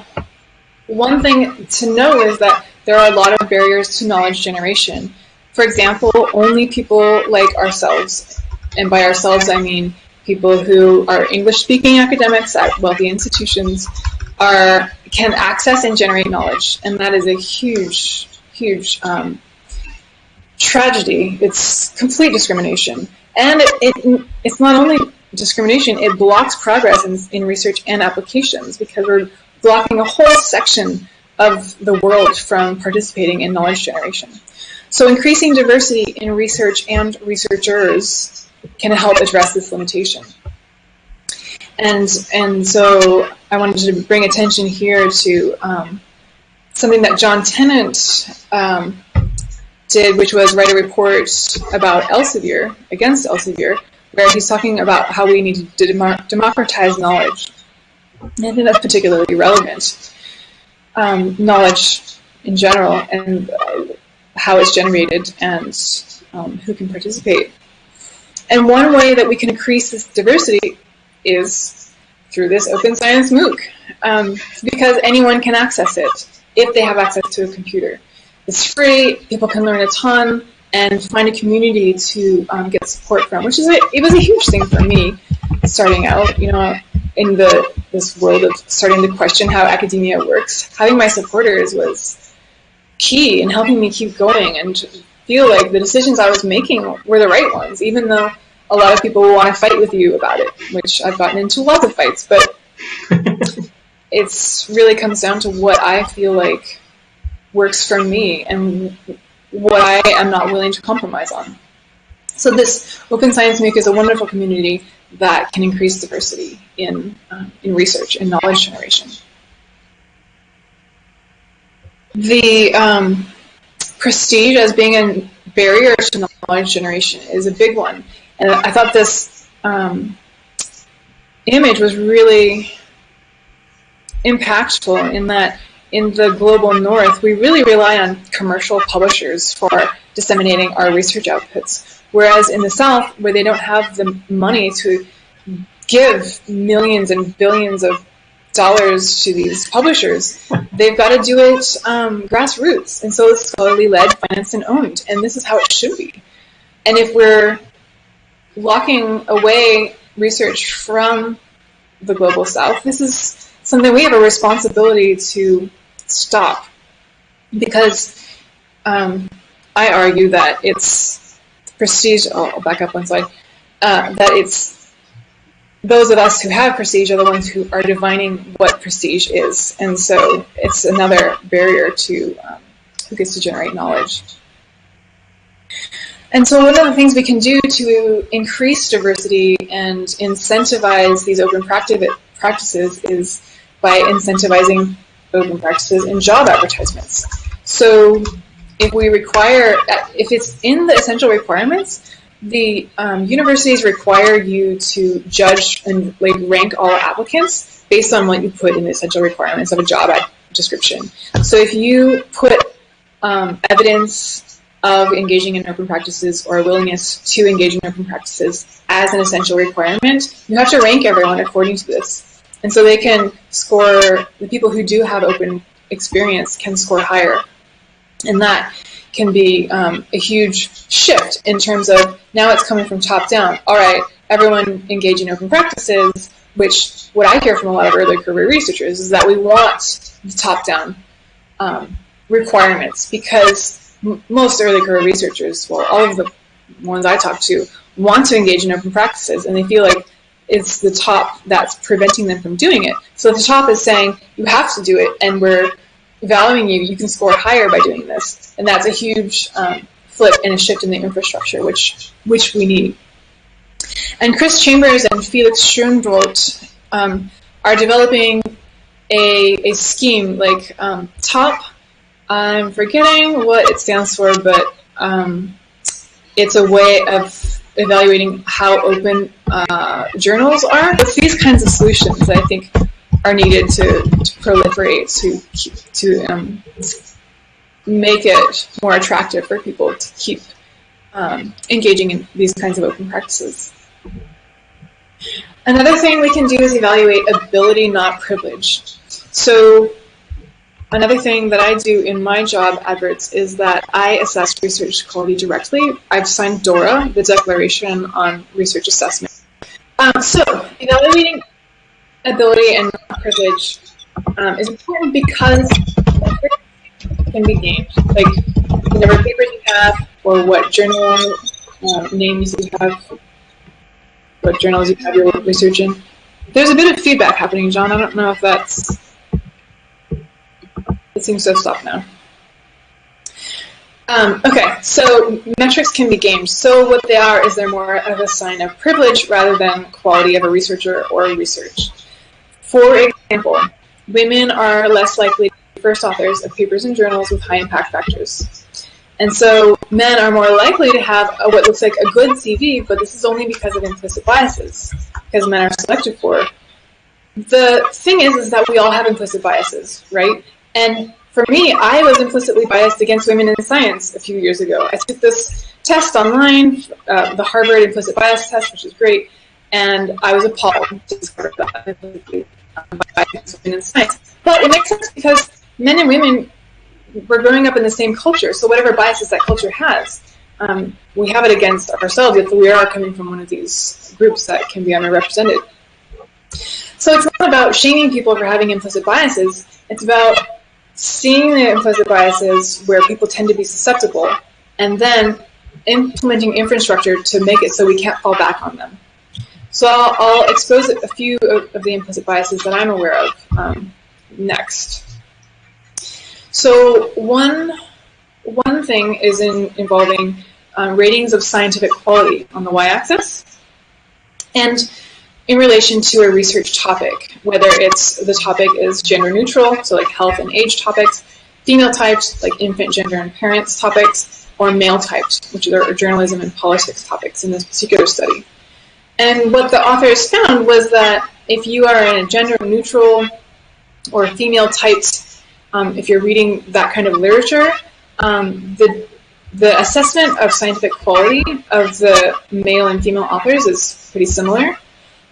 one thing to know is that there are a lot of barriers to knowledge generation. For example, only people like ourselves, and by ourselves I mean people who are English speaking academics at wealthy institutions, are can access and generate knowledge, and that is a huge, huge um, tragedy. It's complete discrimination, and it, it, it's not only discrimination; it blocks progress in, in research and applications because we're blocking a whole section of the world from participating in knowledge generation. So, increasing diversity in research and researchers can help address this limitation. And and so I wanted to bring attention here to um, something that Jon Tennant um, did, which was write a report about Elsevier against Elsevier, where he's talking about how we need to democratize knowledge. And I think that's particularly relevant. Um, knowledge in general and uh, how it's generated and um, who can participate. And one way that we can increase this diversity is through this Open Science MOOC, um, because anyone can access it if they have access to a computer. It's free, people can learn a ton, and find a community to um, get support from, which is a, it was a huge thing for me starting out. You know, in the this world of starting to question how academia works, having my supporters was key in helping me keep going and feel like the decisions I was making were the right ones, even though a lot of people want to fight with you about it, which I've gotten into lots of fights, but it's really comes down to what I feel like works for me and what I am not willing to compromise on. So this Open Science MOOC is a wonderful community that can increase diversity in, um, in research and knowledge generation. The um, prestige as being a barrier to knowledge generation is a big one. And I thought this um, image was really impactful in that in the global north, we really rely on commercial publishers for disseminating our research outputs. Whereas in the south, where they don't have the money to give millions and billions of dollars to these publishers, they've got to do it um, grassroots. And so it's scholarly led, financed, and owned. And this is how it should be. And if we're locking away research from the global south, this is something we have a responsibility to stop. Because um, I argue that it's prestige, oh, I'll back up one slide, uh, that it's those of us who have prestige are the ones who are divining what prestige is. And so it's another barrier to um, who gets to generate knowledge. And so one of the things we can do to increase diversity and incentivize these open practice, practices is by incentivizing open practices in job advertisements. So if we require, if it's in the essential requirements, the um, universities require you to judge and like rank all applicants based on what you put in the essential requirements of a job description. So if you put um, evidence of engaging in open practices or a willingness to engage in open practices as an essential requirement, you have to rank everyone according to this. And so they can score, the people who do have open experience can score higher. And that can be um, a huge shift in terms of now it's coming from top down. All right, everyone engage in open practices, which what I hear from a lot of early career researchers is that we want the top down um, requirements because m- most early career researchers, well, all of the ones I talk to, want to engage in open practices and they feel like it's the top that's preventing them from doing it. So the top is saying you have to do it and we're valuing you, you can score higher by doing this. And that's a huge um, flip and a shift in the infrastructure, which which we need. And Chris Chambers and Felix Schönbrodt um, are developing a, a scheme like um, TOP. I'm forgetting what it stands for, but um, it's a way of evaluating how open uh, journals are. It's these kinds of solutions I think are needed to, to proliferate to to um, make it more attractive for people to keep um, engaging in these kinds of open practices. Another thing we can do is evaluate ability, not privilege. So another thing that I do in my job adverts is that I assess research quality directly. I've signed DORA, the Declaration on Research Assessment. Um, so evaluating ability and privilege um, is important because can be gamed. Like whatever papers you have, or what journal um, names you have, what journals you have your research in. There's a bit of feedback happening, Jon. I don't know if that's. It seems to have stopped now. Um, okay, so metrics can be gamed. So what they are is they're more of a sign of privilege rather than quality of a researcher or research. For example, women are less likely to be first authors of papers and journals with high impact factors. And so men are more likely to have a, what looks like a good CV, but this is only because of implicit biases, because men are selected for. The thing is, is that we all have implicit biases, right? And for me, I was implicitly biased against women in science a few years ago. I took this test online, uh, the Harvard implicit bias test, which is great, and I was appalled to discover that by women in science. But it makes sense because men and women we're growing up in the same culture, so whatever biases that culture has, um, we have it against ourselves if we are coming from one of these groups that can be underrepresented. So it's not about shaming people for having implicit biases. It's about seeing the implicit biases where people tend to be susceptible, and then implementing infrastructure to make it so we can't fall back on them. So I'll, I'll expose a few of, the implicit biases that I'm aware of um, next. So one one thing is in, involving um, ratings of scientific quality on the y-axis, and in relation to a research topic, whether it's the topic is gender neutral, so like health and age topics, female typed, like infant, gender, and parents topics, or male typed, which are journalism and politics topics in this particular study. And what the authors found was that if you are in a gender neutral or female typed, um, if you're reading that kind of literature, um, the the assessment of scientific quality of the male and female authors is pretty similar.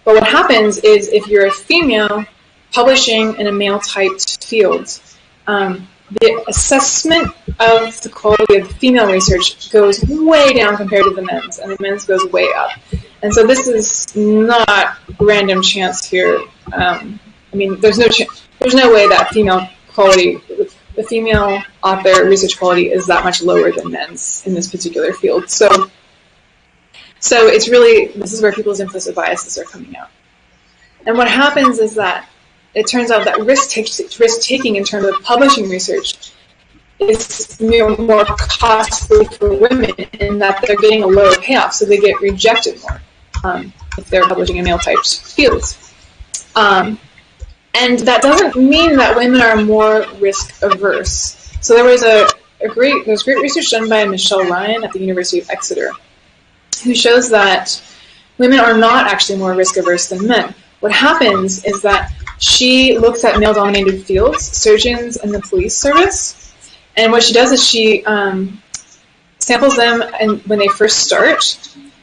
But what happens is if you're a female publishing in a male-typed field, um, the assessment of the quality of the female research goes way down compared to the men's, and the men's goes way up. And so this is not random chance here. Um, I mean, there's no ch- there's no way that female quality, the female author research quality is that much lower than men's in this particular field. So, so it's really this is where people's implicit biases are coming out. And what happens is that it turns out that risk taking in terms of publishing research is more costly for women in that they're getting a lower payoff, so they get rejected more um, if they're publishing in male typed fields. Um, and that doesn't mean that women are more risk averse. So there was a, a great there's great research done by Michelle Ryan at the University of Exeter, who shows that women are not actually more risk averse than men. What happens is that she looks at male dominated fields, surgeons and the police service, and what she does is she um, samples them and when they first start.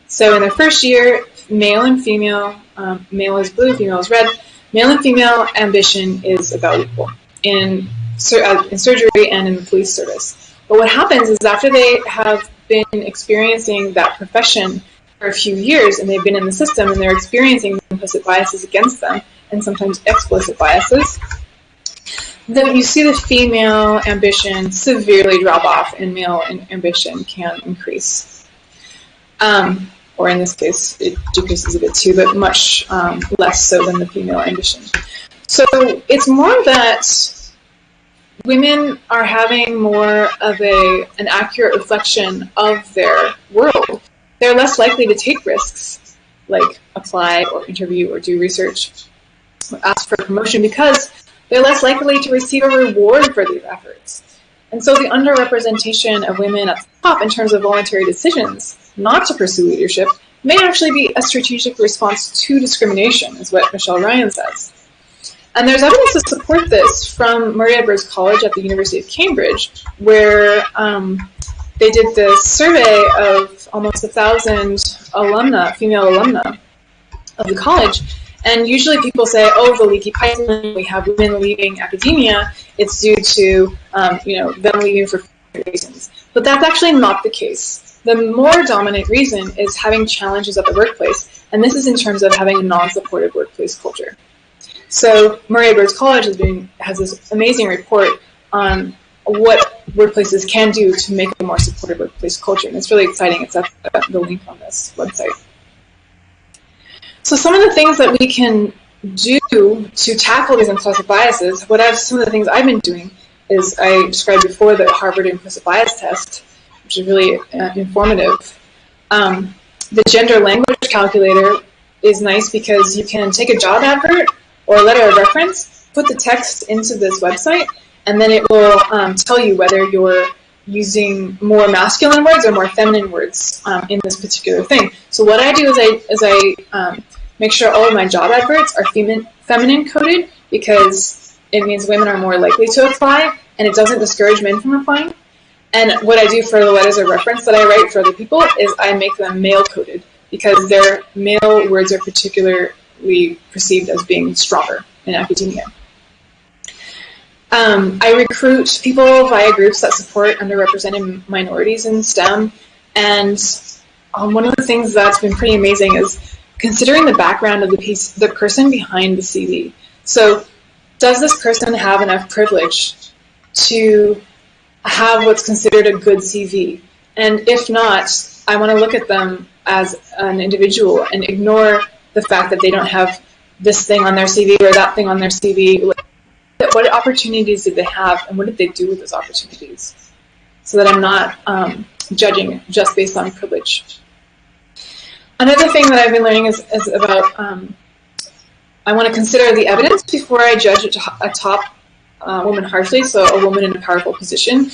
So in their first year, male and female, um, male is blue, female is red, male and female ambition is about equal in, uh, in surgery and in the police service. But what happens is after they have been experiencing that profession for a few years and they've been in the system and they're experiencing implicit biases against them and sometimes explicit biases, then you see the female ambition severely drop off and male ambition can increase. Um, or in this case, it decreases a bit too, but much um, less so than the female ambition. So it's more that women are having more of a an accurate reflection of their world they're less likely to take risks, like apply or interview or do research, or ask for promotion, because they're less likely to receive a reward for these efforts. And so the underrepresentation of women at the top in terms of voluntary decisions not to pursue leadership may actually be a strategic response to discrimination, is what Michelle Ryan says. And there's evidence to support this from Murray Edwards College at the University of Cambridge, where um, they did this survey of almost a thousand alumna, female alumna of the college. And usually people say, oh, the leaky pipeline, we have women leaving academia, it's due to, um, you know, them leaving for reasons. But that's actually not the case. The more dominant reason is having challenges at the workplace, and this is in terms of having a non-supportive workplace culture. So Murray Edwards College has, been, has this amazing report on what workplaces can do to make a more supportive workplace culture. And it's really exciting. It's at the link on this website. So some of the things that we can do to tackle these implicit biases, what I've, some of the things I've been doing is I described before the Harvard implicit bias test, which is really uh, informative. Um, the gender language calculator is nice because you can take a job advert or a letter of reference, put the text into this website, and then it will um, tell you whether you're using more masculine words or more feminine words um, in this particular thing. So what I do is I is I um, make sure all of my job adverts are feminine feminine coded because it means women are more likely to apply, and it doesn't discourage men from applying. And what I do for the letters of reference that I write for other people is I make them male coded because their male words are particularly perceived as being stronger in academia. Um, I recruit people via groups that support underrepresented minorities in STEM, and um, one of the things that's been pretty amazing is considering the background of the piece, the person behind the CV. So, does this person have enough privilege to have what's considered a good CV? And if not, I want to look at them as an individual and ignore the fact that they don't have this thing on their CV or that thing on their CV what opportunities did they have and what did they do with those opportunities so that I'm not um, judging just based on privilege. Another thing that I've been learning is, is about um, I want to consider the evidence before I judge a top uh, woman harshly, so a woman in a powerful position.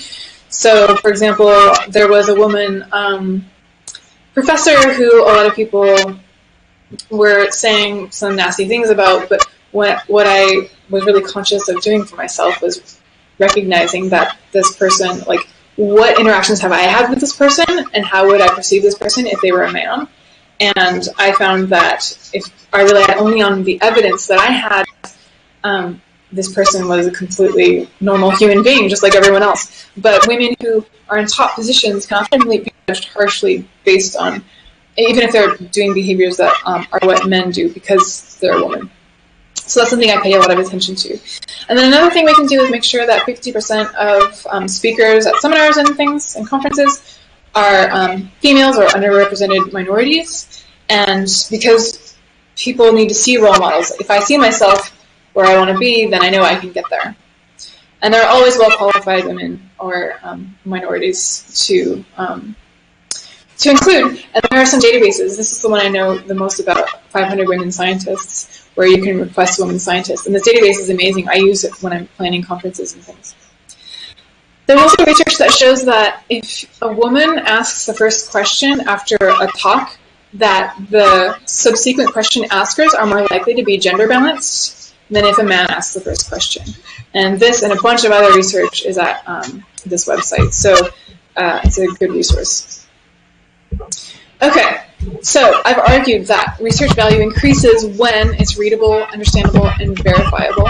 So, for example, there was a woman um, professor who a lot of people were saying some nasty things about, but what what I was really conscious of doing for myself was recognizing that this person, like, what interactions have I had with this person, and how would I perceive this person if they were a man? And I found that if I relied only on the evidence that I had um, this person was a completely normal human being, just like everyone else. But women who are in top positions can often be judged harshly based on, even if they're doing behaviors that um, are what men do because they're a woman. So that's something I pay a lot of attention to. And then another thing we can do is make sure that 50% of um, speakers at seminars and things and conferences are um, females or underrepresented minorities. And because people need to see role models, if I see myself where I want to be, then I know I can get there. And there are always well qualified women or um, minorities to um, to include. And there are some databases. This is the one I know the most about 500 women scientists, where you can request women scientists. And this database is amazing. I use it when I'm planning conferences and things. There's also research that shows that if a woman asks the first question after a talk, that the subsequent question askers are more likely to be gender balanced than if a man asks the first question. And this and a bunch of other research is at um, this website, so uh, it's a good resource. Okay, so I've argued that research value increases when it's readable, understandable, and verifiable,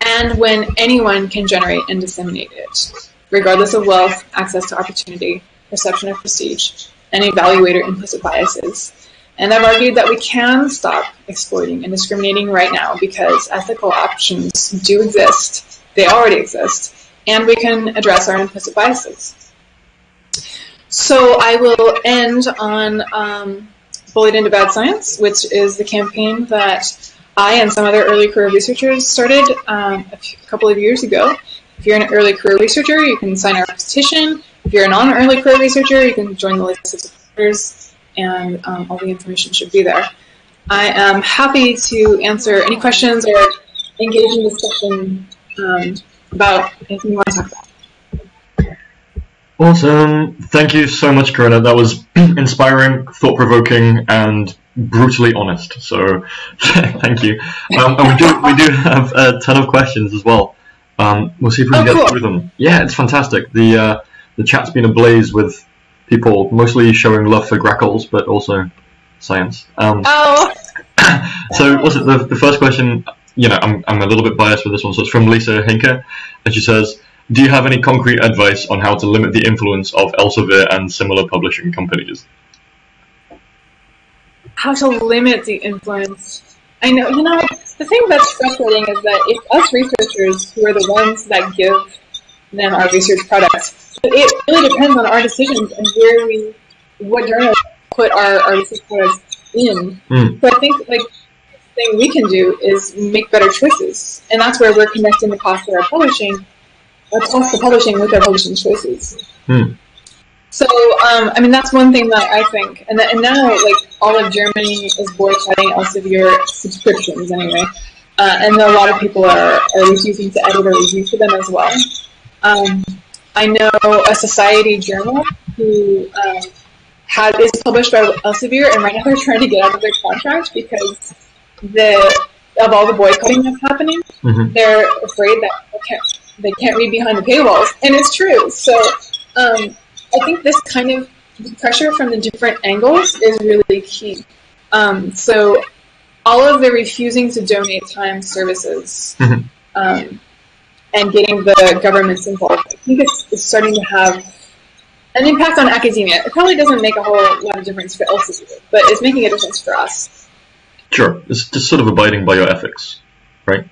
and when anyone can generate and disseminate it, regardless of wealth, access to opportunity, perception of prestige, and evaluator implicit biases. And I've argued that we can stop exploiting and discriminating right now because ethical options do exist. They already exist. And we can address our implicit biases. So I will end on um, Bullied into Bad Science, which is the campaign that I and some other early career researchers started um, a, few, couple of years ago. If you're an early career researcher, you can sign our petition. If you're a non-early career researcher, you can join the list of supporters and um, all the information should be there. I am happy to answer any questions or engage in discussion um, about anything you want to talk about. Awesome. Thank you so much, Corina. That was inspiring, thought provoking, and brutally honest. So thank you. Um, and we do, we do have a ton of questions as well. Um, we'll see if we can oh, get cool. through them. Yeah, it's fantastic. The, uh, the chat's been ablaze with people mostly showing love for Grackles, but also science. Um, oh. so, was it the, the first question? You know, I'm, I'm a little bit biased with this one, so it's from Lisa Hinker, and she says, "Do you have any concrete advice on how to limit the influence of Elsevier and similar publishing companies?" How to limit the influence? I know, you know, the thing that's frustrating is that it's us researchers, who are the ones that give them our research products, it really depends on our decisions and where we, what journal put our, our research products in. Mm. So I think like the thing we can do is make better choices, and that's where we're connecting the cost of our publishing, cost of publishing with their publishing choices. Mm. So, um, I mean, that's one thing that I think, and, that, and now, like, all of Germany is boycotting Elsevier subscriptions anyway, uh, and a lot of people are, are refusing to edit or review for them as well. Um, I know a society journal who um, had, is published by Elsevier, and right now they're trying to get out of their contract because the of all the boycotting that's happening, mm-hmm. they're afraid that they can't, they can't read behind the paywalls, and it's true. So um, I think this kind of pressure from the different angles is really key. Um, so all of the refusing to donate time services. Mm-hmm. Um, and getting the governments involved, I think it's, it's starting to have an impact on academia. It probably doesn't make a whole lot of difference for Elsevier, but it's making a difference for us. Sure, it's just sort of abiding by your ethics, right?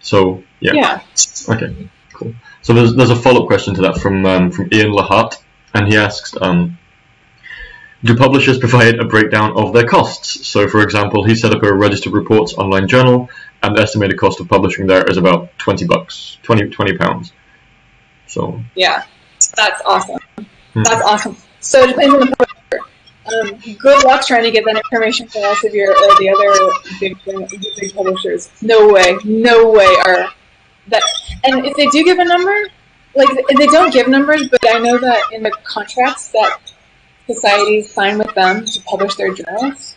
So yeah. Yeah. Okay. Cool. So there's there's a follow up question to that from um, from Ian Lahart, and he asks, um, do publishers provide a breakdown of their costs? So, for example, he set up a registered reports online journal and the estimated cost of publishing there is about 20 bucks, 20, 20 pounds. So yeah, that's awesome. Hmm. That's awesome. So it depends on the publisher. Um, good luck trying to get that information from Elsevier or the other big, big publishers. No way, no way are that. And if they do give a number, like they don't give numbers, but I know that in the contracts that societies sign with them to publish their journals.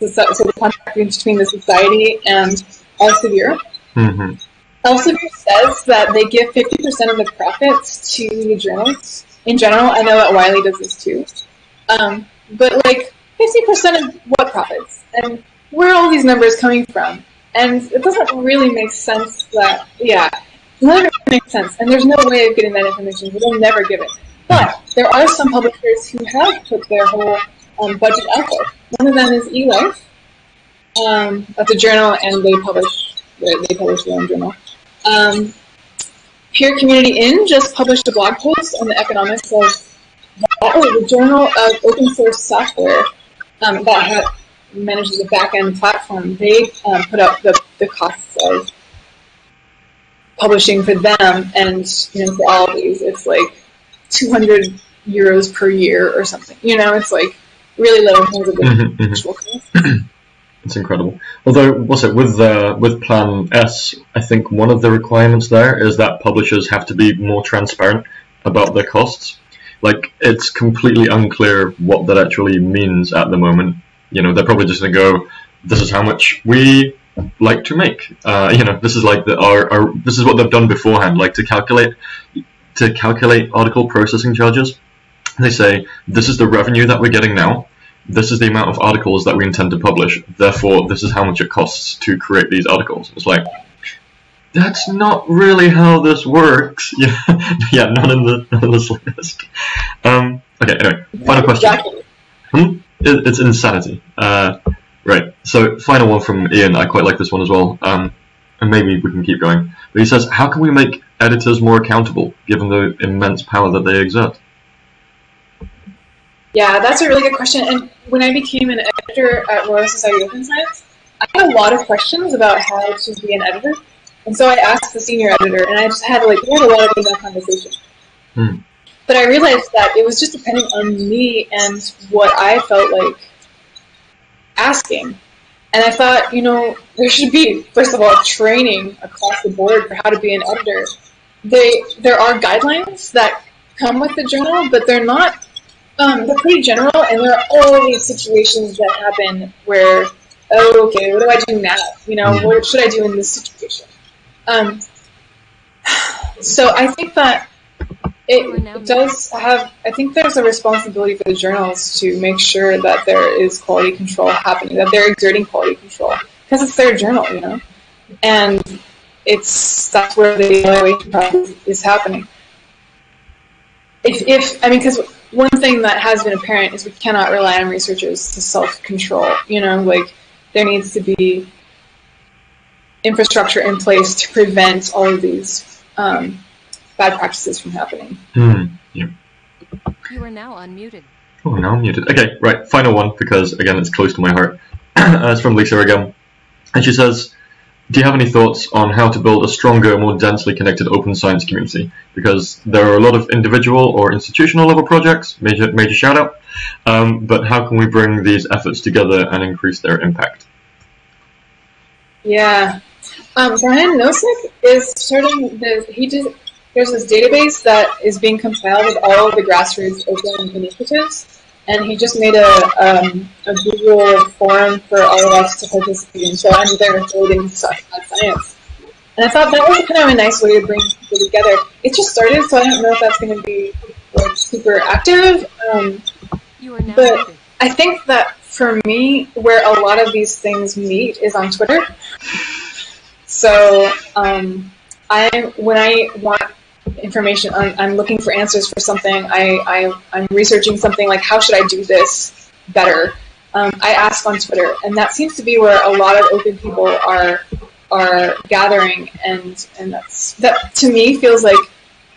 So, so the contract between the society and Elsevier. Mm-hmm. Elsevier says that they give 50% of the profits to the journals. In general, I know that Wiley does this too. Um, but like 50% of what profits? And where are all these numbers coming from? and it doesn't really make sense that yeah, none of it makes sense, and there's no way of getting that information. Will never give it. But there are some publishers who have put their whole um, budget out there. One of them is eLife. Um, that's a journal, and they publish they publish their own journal. Um, Peer Community In just published a blog post on the economics of oh, the Journal of Open Source Software um, that manages a back-end platform. They um, put out the, the costs of publishing for them, and you know, for all of these, it's like 200 euros per year or something. You know, it's like really low in terms of the Mhm, mhm. actual cost. It's incredible. Although, what's it with uh, with Plan S? I think one of the requirements there is that publishers have to be more transparent about their costs. Like, it's completely unclear what that actually means at the moment. You know, they're probably just going to go, "This is how much we like to make." Uh, you know, this is like the our, our this is what they've done beforehand. Like to calculate to calculate article processing charges, they say this is the revenue that we're getting now this is the amount of articles that we intend to publish. Therefore, this is how much it costs to create these articles. It's like that's not really how this works. Yeah, yeah, not in the, not in the slightest. Um, okay, anyway, final question. Hmm? It, it's insanity. Uh, right. So, final one from Ian. I quite like this one as well. Um, and maybe we can keep going. But he says, how can we make editors more accountable, given the immense power that they exert? Yeah, that's a really good question. And when I became an editor at Royal Society of Open Science, I had a lot of questions about how to be an editor. And so I asked the senior editor, and I just had like we had a lot of email conversation. Hmm. But I realized that it was just depending on me and what I felt like asking. And I thought, you know, there should be first of all training across the board for how to be an editor. They there are guidelines that come with the journal, but they're not um, they're pretty general, and there are all these situations that happen where, oh, okay, what do I do now? You know, Mhm. what should I do in this situation? Um, so I think that it, does have. I think there's a responsibility for the journals to make sure that there is quality control happening, that they're exerting quality control because it's their journal, you know, and it's that's where the evaluation process is happening. If, if I mean, because one thing that has been apparent is we cannot rely on researchers to self control. You know, like there needs to be infrastructure in place to prevent all of these um, bad practices from happening. Hmm. Yeah. You are now unmuted. Oh, now I'm muted. Okay, right. Final one because again, it's close to my heart. uh, it's from Lisa again, and she says, "Do you have any thoughts on how to build a stronger, more densely connected open science community? Because there are a lot of individual or institutional level projects. Major, major shout out. Um, but how can we bring these efforts together and increase their impact?" Yeah. Um, Brian Nosek is starting the he did there's this database that is being compiled of all of the grassroots open initiatives and he just made a um, a Google forum for all of us to participate in. So I'm there stuff about science. And I thought that was kind of a nice way to bring people together. It just started, so I don't know if that's going to be like super active. Um, You are now But- muted. I think that for me, where a lot of these things meet is on Twitter. So um, I, when I want information, I'm, I'm looking for answers for something. I, I, I'm researching something like how should I do this better. Um, I ask on Twitter, and that seems to be where a lot of open people are are gathering, and and that's that to me feels like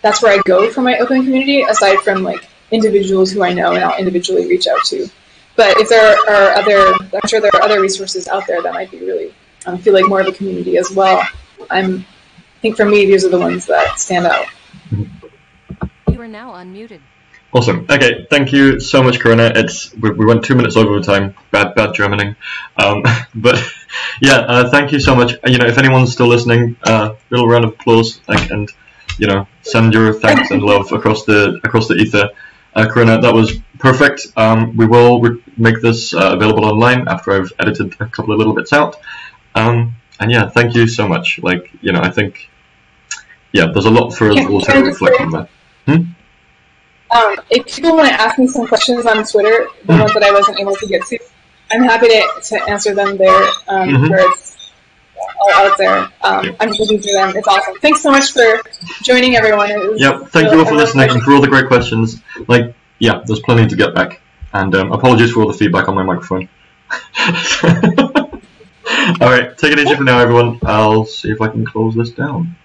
that's where I go for my open community. Aside from like individuals who I know and I'll individually reach out to. But if there are other, I'm sure there are other resources out there that might be really um, feel like more of a community as well. I'm, I think for me, these are the ones that stand out. You are now unmuted. Awesome. Okay, thank you so much, Corina. It's we, we went two minutes over the time. Bad, bad Germaning. Um, but yeah, uh, thank you so much. Uh, You know, if anyone's still listening, uh, little round of applause like, and you know, send your thanks and love across the across the ether. Uh, Corina, that was perfect. Um, we will re- make this uh, available online after I've edited a couple of little bits out. Um, and yeah, thank you so much. Like, you know, I think, yeah, there's a lot for us all to reflect on that. Hmm? Um, if people want to ask me some questions on Twitter, the mm. ones that I wasn't able to get to, I'm happy to, to answer them there. Um, mm-hmm. where it's all out there. Um, yep. I'm looking through them. It's awesome. Thanks so much for joining, everyone. Yep. Thank you all for listening and for all the great questions. Like, yeah, there's plenty to get back. And um, apologies for all the feedback on my microphone. Alright, take it easy for now, everyone. I'll see if I can close this down.